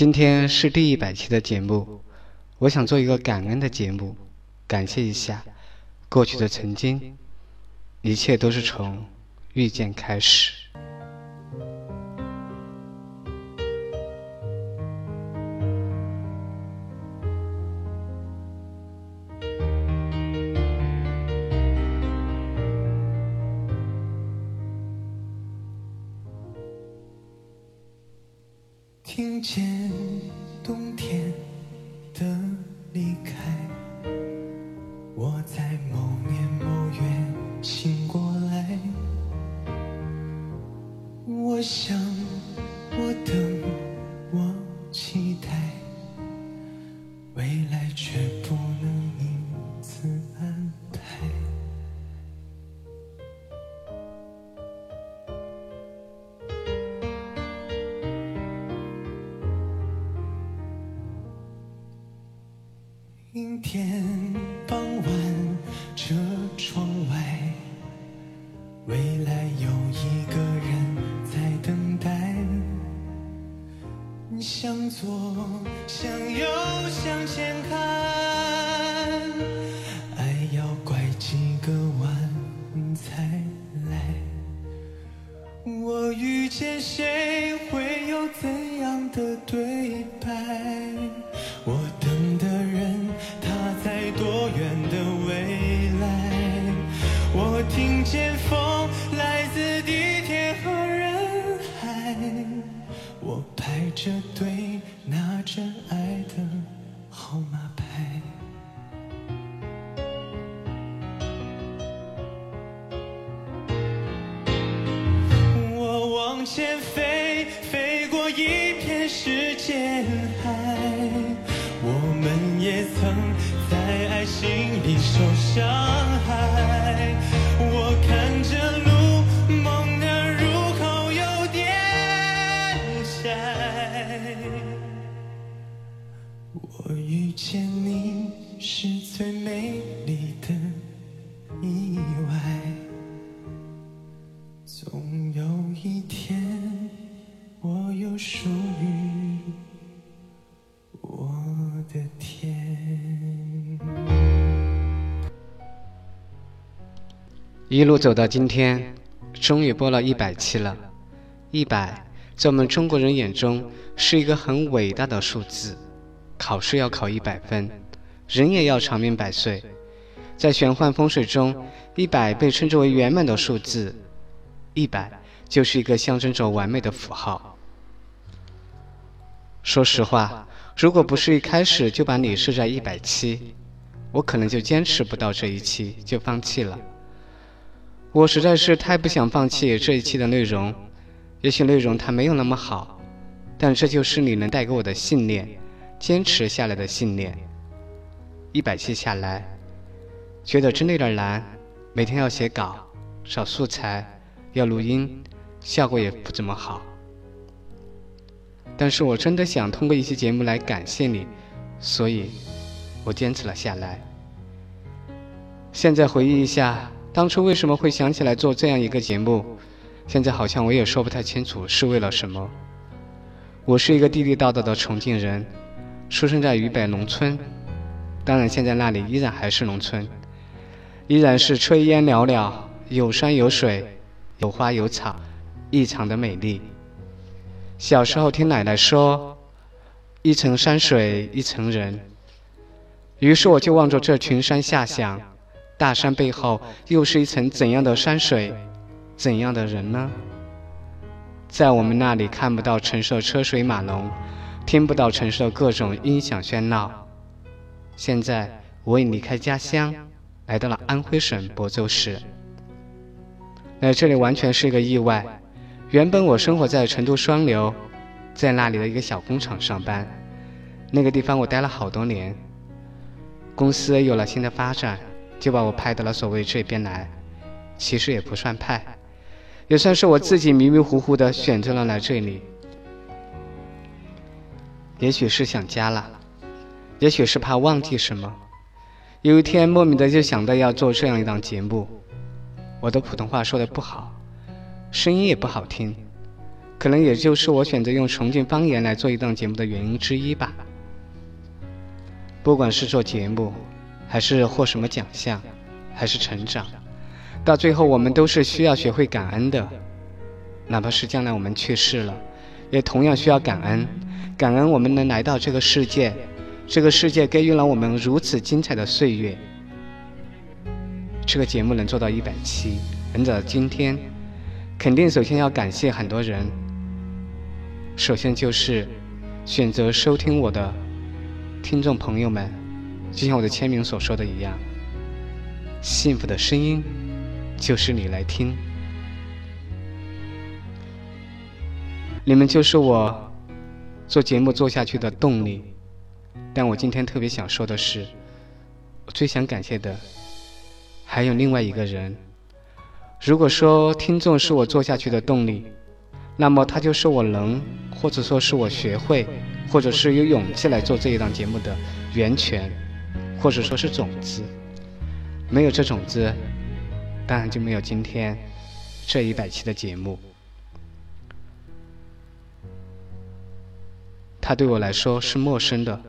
今天是第一百期的节目，我想做一个感恩的节目，感谢一下过去的曾经，一切都是从遇见开始。未来有一个人在等待。向左，向右，向前看，着爱的号码牌。我往前飞，飞过一片时间海。我们也曾在爱情里受伤害。一路走到今天，终于播了一百期了。一百，在我们中国人眼中是一个很伟大的数字。考试要考一百分，人也要长命百岁。在玄幻风水中，一百被称之为圆满的数字。一百就是一个象征着完美的符号。说实话，如果不是一开始就把你设在一百期，我可能就坚持不到这一期就放弃了。我实在是太不想放弃这一期的内容，也许内容它没有那么好，但这就是你能带给我的信念，坚持下来的信念。一百期下来，觉得真的有点难，每天要写稿，找素材。要录音，效果也不怎么好。但是我真的想通过一期节目来感谢你，所以，我坚持了下来。现在回忆一下，当初为什么会想起来做这样一个节目？现在好像我也说不太清楚是为了什么。我是一个地地道道的重庆人，出生在渝北农村，当然现在那里依然还是农村，依然是炊烟袅袅，有山有水。有花有草，异常的美丽。小时候听奶奶说：“一层山水一层人。”于是我就望着这群山下想：大山背后又是一层怎样的山水，怎样的人呢？在我们那里看不到城市的车水马龙，听不到城市的各种音响喧闹。现在我已离开家乡，来到了安徽省亳州市。来这里完全是一个意外。原本我生活在成都双流，在那里的一个小工厂上班，那个地方我待了好多年。公司有了新的发展，就把我派到了所谓这边来。其实也不算派，也算是我自己迷迷糊糊的选择了来这里。也许是想家了，也许是怕忘记什么。有一天莫名的就想到要做这样一档节目。我的普通话说的不好，声音也不好听，可能也就是我选择用重庆方言来做一档节目的原因之一吧。不管是做节目，还是获什么奖项，还是成长，到最后我们都是需要学会感恩的。哪怕是将来我们去世了，也同样需要感恩，感恩我们能来到这个世界，这个世界给予了我们如此精彩的岁月。这个节目能做到一百期，能走到今天，肯定首先要感谢很多人。首先就是选择收听我的听众朋友们，就像我的签名所说的一样，幸福的声音就是你来听，你们就是我做节目做下去的动力。但我今天特别想说的是，我最想感谢的还有另外一个人。如果说听众是我做下去的动力，那么他就是我能。或者说是我学会，或者是有勇气来做这一档节目的源泉，或者说是种子。没有这种子，当然就没有今天这一百期的节目。他对我来说是陌生的。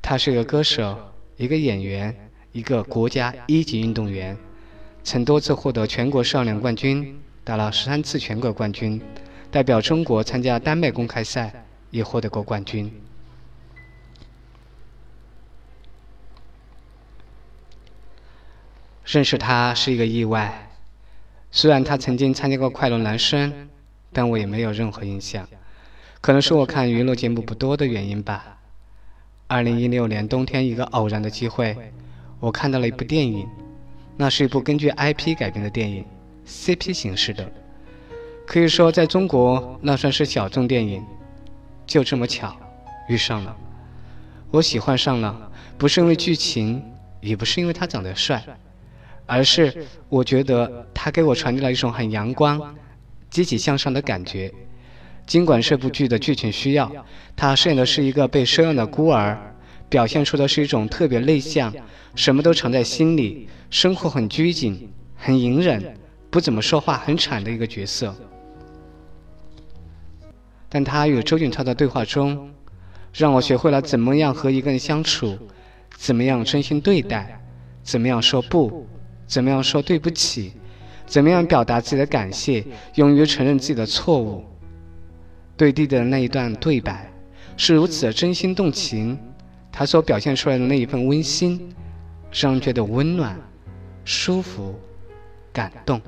他是一个歌手，一个演员，一个国家一级运动员，曾多次获得全国少年冠军，打了十三次全国冠军。代表中国参加丹麦公开赛，也获得过冠军。认识他是一个意外，虽然他曾经参加过《快乐男声》，但我也没有任何印象。可能是我看娱乐节目不多的原因吧。二零一六年冬天，一个偶然的机会，我看到了一部电影，那是一部根据 IP 改编的电影，CP 形式的。可以说，在中国那算是小众电影，就这么巧遇上了。我喜欢上了，不是因为剧情，也不是因为他长得帅，而是我觉得他给我传递了一种很阳光、积极向上的感觉。尽管这部剧的剧情需要，他饰演的是一个被收养的孤儿，表现出的是一种特别内向、什么都藏在心里、生活很拘谨、很隐忍、不怎么说话、很惨的一个角色。但他与周俊超的对话中，让我学会了怎么样和一个人相处，怎么样真心对待，怎么样说不，怎么样说对不起，怎么样表达自己的感谢，勇于承认自己的错误。对弟弟的那一段对白是如此的真心动情，他所表现出来的那一份温馨，让人觉得温暖、舒服、感动。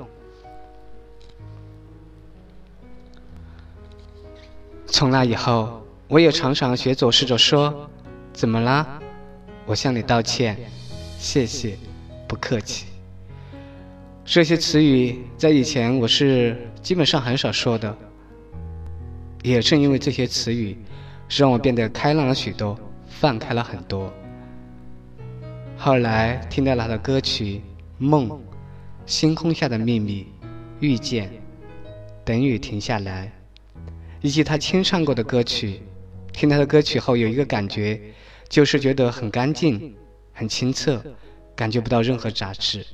从那以后，我也常常学走试着说：“怎么啦？我向你道歉，谢谢，不客气。”这些词语在以前我是基本上很少说的。也正因为这些词语，让我变得开朗了许多，放开了很多。后来听到他的歌曲《梦》《星空下的秘密》《遇见》《等雨停下来》。以及他清唱过的歌曲，听他的歌曲后有一个感觉，就是觉得很干净、很清澈，感觉不到任何杂质。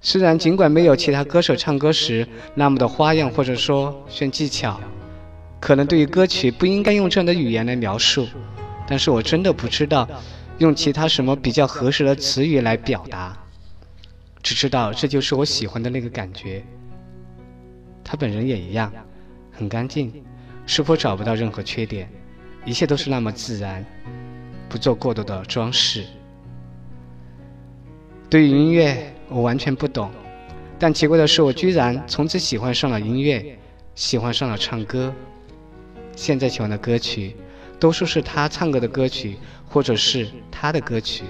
虽然尽管没有其他歌手唱歌时那么的花样或者说炫技巧，可能对于歌曲不应该用这样的语言来描述，但是我真的不知道用其他什么比较合适的词语来表达，只知道这就是我喜欢的那个感觉。他本人也一样。很干净，似乎找不到任何缺点？一切都是那么自然，不做过多的装饰。对于音乐，我完全不懂，但奇怪的是，我居然从此喜欢上了音乐，喜欢上了唱歌。现在喜欢的歌曲，多数是他唱歌的歌曲，或者是他的歌曲。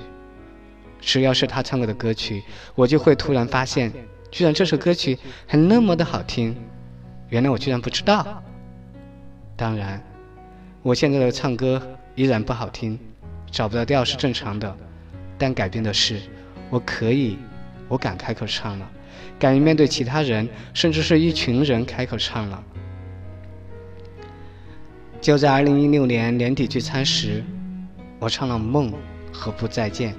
只要是他唱歌的歌曲，我就会突然发现，居然这首歌曲还那么的好听。原来我居然不知道。当然，我现在的唱歌依然不好听，找不到调是正常的。但改变的是，我可以，我敢开口唱了，敢于面对其他人，甚至是一群人开口唱了。就在二零一六年年底聚餐时，我唱了《梦》和《不再见》。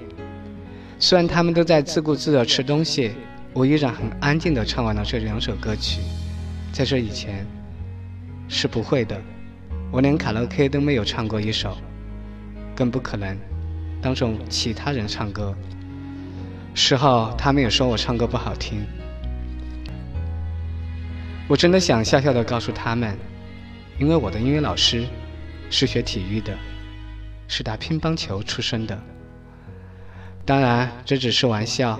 虽然他们都在自顾自地吃东西，我依然很安静地唱完了这两首歌曲。在这以前是不会的，我连卡拉 OK 都没有唱过一首，更不可能当众其他人唱歌。事后他们也说我唱歌不好听，我真的想笑笑的告诉他们，因为我的音乐老师是学体育的，是打乒乓球出身的。当然这只是玩笑。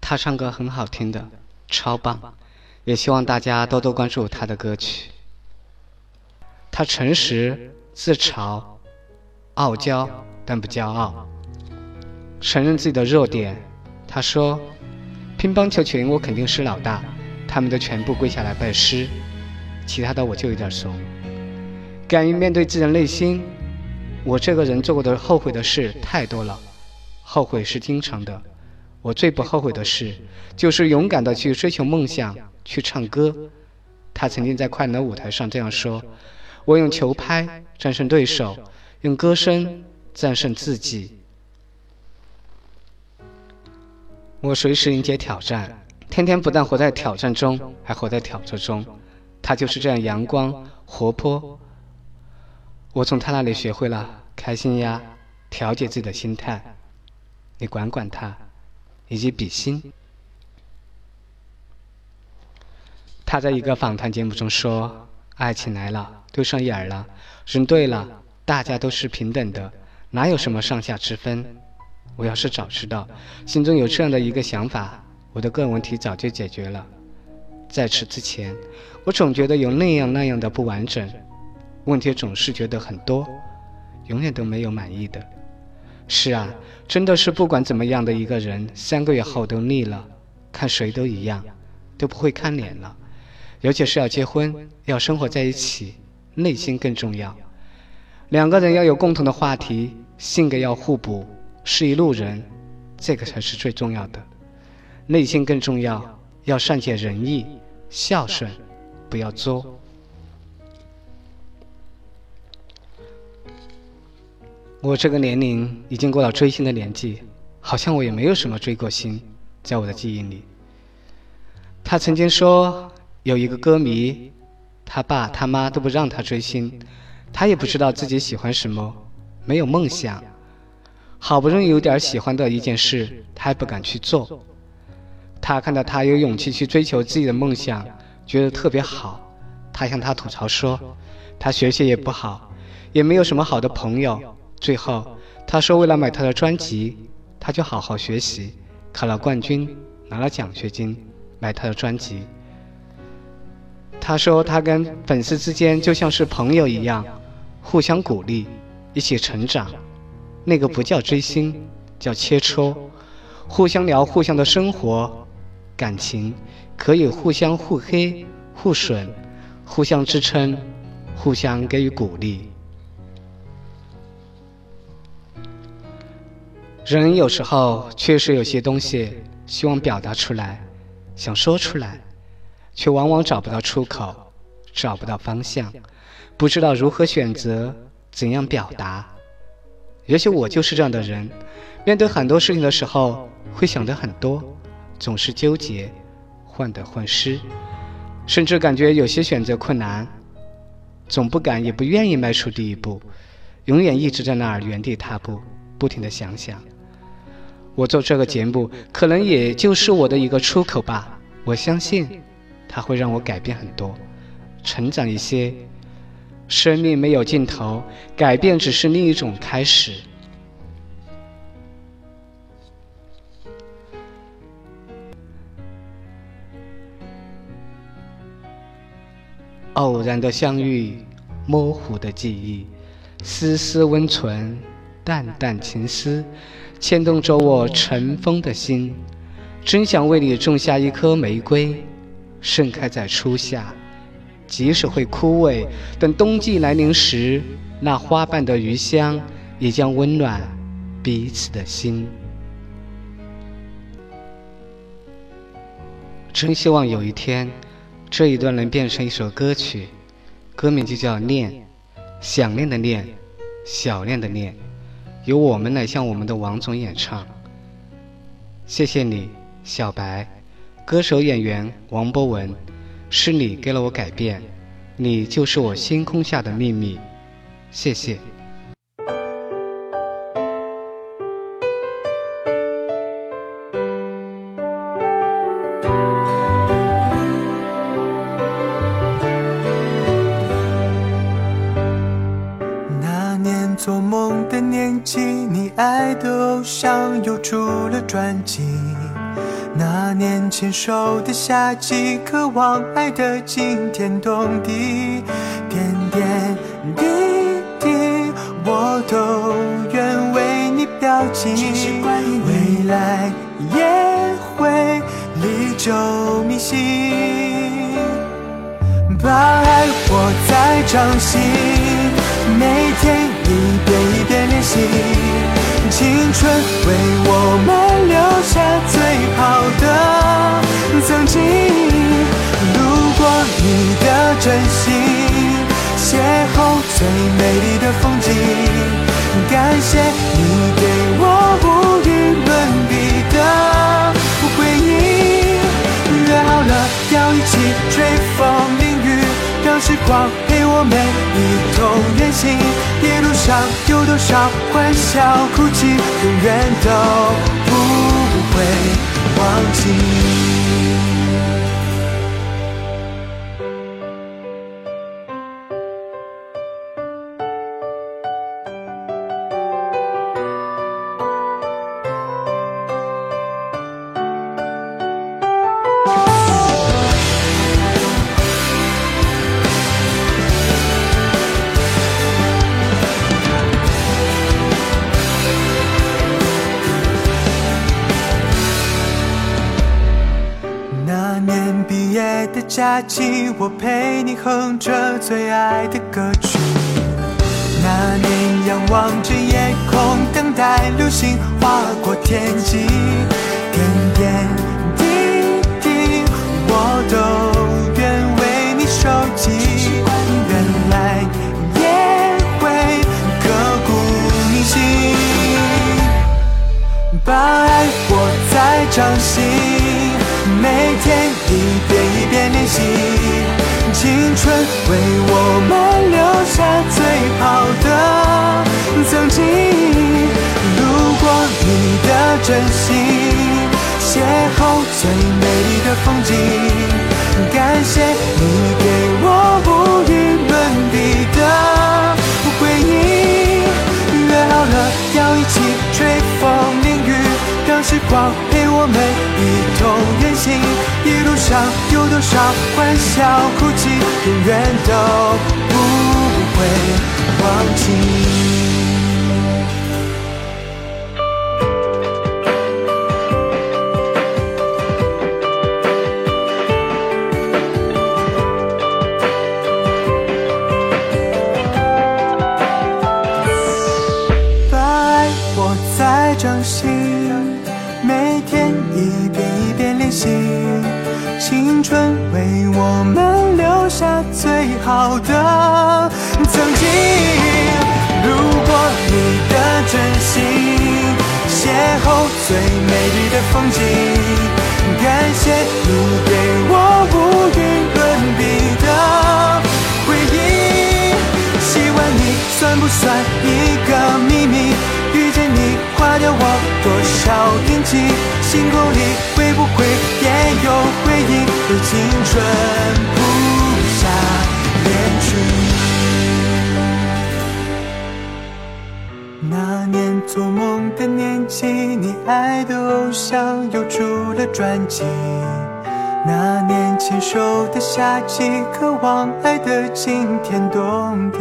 他唱歌很好听的，超棒，也希望大家多多关注他的歌曲。他诚实、自嘲、傲娇，但不骄傲，承认自己的弱点。他说：“乒乓球群我肯定是老大，他们都全部跪下来拜师，其他的我就有点怂。敢于面对自己的内心，我这个人做过的后悔的事太多了，后悔是经常的。”我最不后悔的事，就是勇敢的去追求梦想，去唱歌。他曾经在快乐舞台上这样说：“我用球拍战胜对手，用歌声战胜自己。我随时迎接挑战，天天不但活在挑战中，还活在挑战中。他就是这样阳光活泼。我从他那里学会了开心呀，调节自己的心态。你管管他。”以及比心。他在一个访谈节目中说：“爱情来了，对上眼了，人对了，大家都是平等的，哪有什么上下之分？我要是早知道，心中有这样的一个想法，我的个人问题早就解决了。在此之前，我总觉得有那样那样的不完整，问题总是觉得很多，永远都没有满意的。”是啊，真的是不管怎么样的一个人，三个月后都腻了，看谁都一样，都不会看脸了。尤其是要结婚，要生活在一起，内心更重要。两个人要有共同的话题，性格要互补，是一路人，这个才是最重要的。内心更重要，要善解人意，孝顺，不要作。我这个年龄已经过了追星的年纪，好像我也没有什么追过星，在我的记忆里。他曾经说，有一个歌迷，他爸他妈都不让他追星，他也不知道自己喜欢什么，没有梦想，好不容易有点喜欢的一件事，他还不敢去做。他看到他有勇气去追求自己的梦想，觉得特别好。他向他吐槽说，他学习也不好，也没有什么好的朋友。最后，他说：“为了买他的专辑，他就好好学习，考了冠军，拿了奖学金，买他的专辑。”他说：“他跟粉丝之间就像是朋友一样，互相鼓励，一起成长。那个不叫追星，叫切磋，互相聊互相的生活、感情，可以互相互黑、互损，互相支撑，互相给予鼓励。”人有时候确实有些东西希望表达出来，想说出来，却往往找不到出口，找不到方向，不知道如何选择，怎样表达。也许我就是这样的人，面对很多事情的时候会想的很多，总是纠结，患得患失，甚至感觉有些选择困难，总不敢也不愿意迈出第一步，永远一直在那儿原地踏步，不停的想想。我做这个节目，可能也就是我的一个出口吧。我相信，它会让我改变很多，成长一些。生命没有尽头，改变只是另一种开始。偶然的相遇，模糊的记忆，丝丝温存，淡淡情思。牵动着我尘封的心，真想为你种下一颗玫瑰，盛开在初夏，即使会枯萎，等冬季来临时，那花瓣的余香也将温暖彼此的心。真希望有一天，这一段能变成一首歌曲，歌名就叫《念》，想念的念，小念的念。由我们来向我们的王总演唱。谢谢你，小白，歌手演员王博文，是你给了我改变，你就是我星空下的秘密。谢谢。那年做梦的年纪，你爱的偶像又出了专辑。那年牵手的夏季，渴望爱的惊天动地，点点滴滴我都愿为你标记。未来也会历久弥新，把爱握在掌心，的风景。感谢你给我无与伦比的回忆。约好了要一起吹风淋雨，让时光陪我们一同远行。一路上有多少欢笑哭泣，永远都不陪你哼着最爱的歌曲。那年仰望着夜空，等待流星划过天际，点点滴滴我都愿为你收集。原来也会刻骨铭心。把爱握在掌心，每天一遍一遍练习。青春为我们留下最好的曾经。路过你的真心，邂逅最美丽的风景。感谢你给我无与伦比的回忆。约好了要一起吹风淋雨，让时光陪我们一同远行。有多少欢笑哭泣，永远都不会忘记。把爱握在掌心，最美丽的风景。感谢你给我无与伦比的回忆。喜欢你算不算一个秘密？遇见你划掉我多少印记？星空里会不会也有回忆？对青春像又出了专辑。那年牵手的夏季，渴望爱的惊天动地。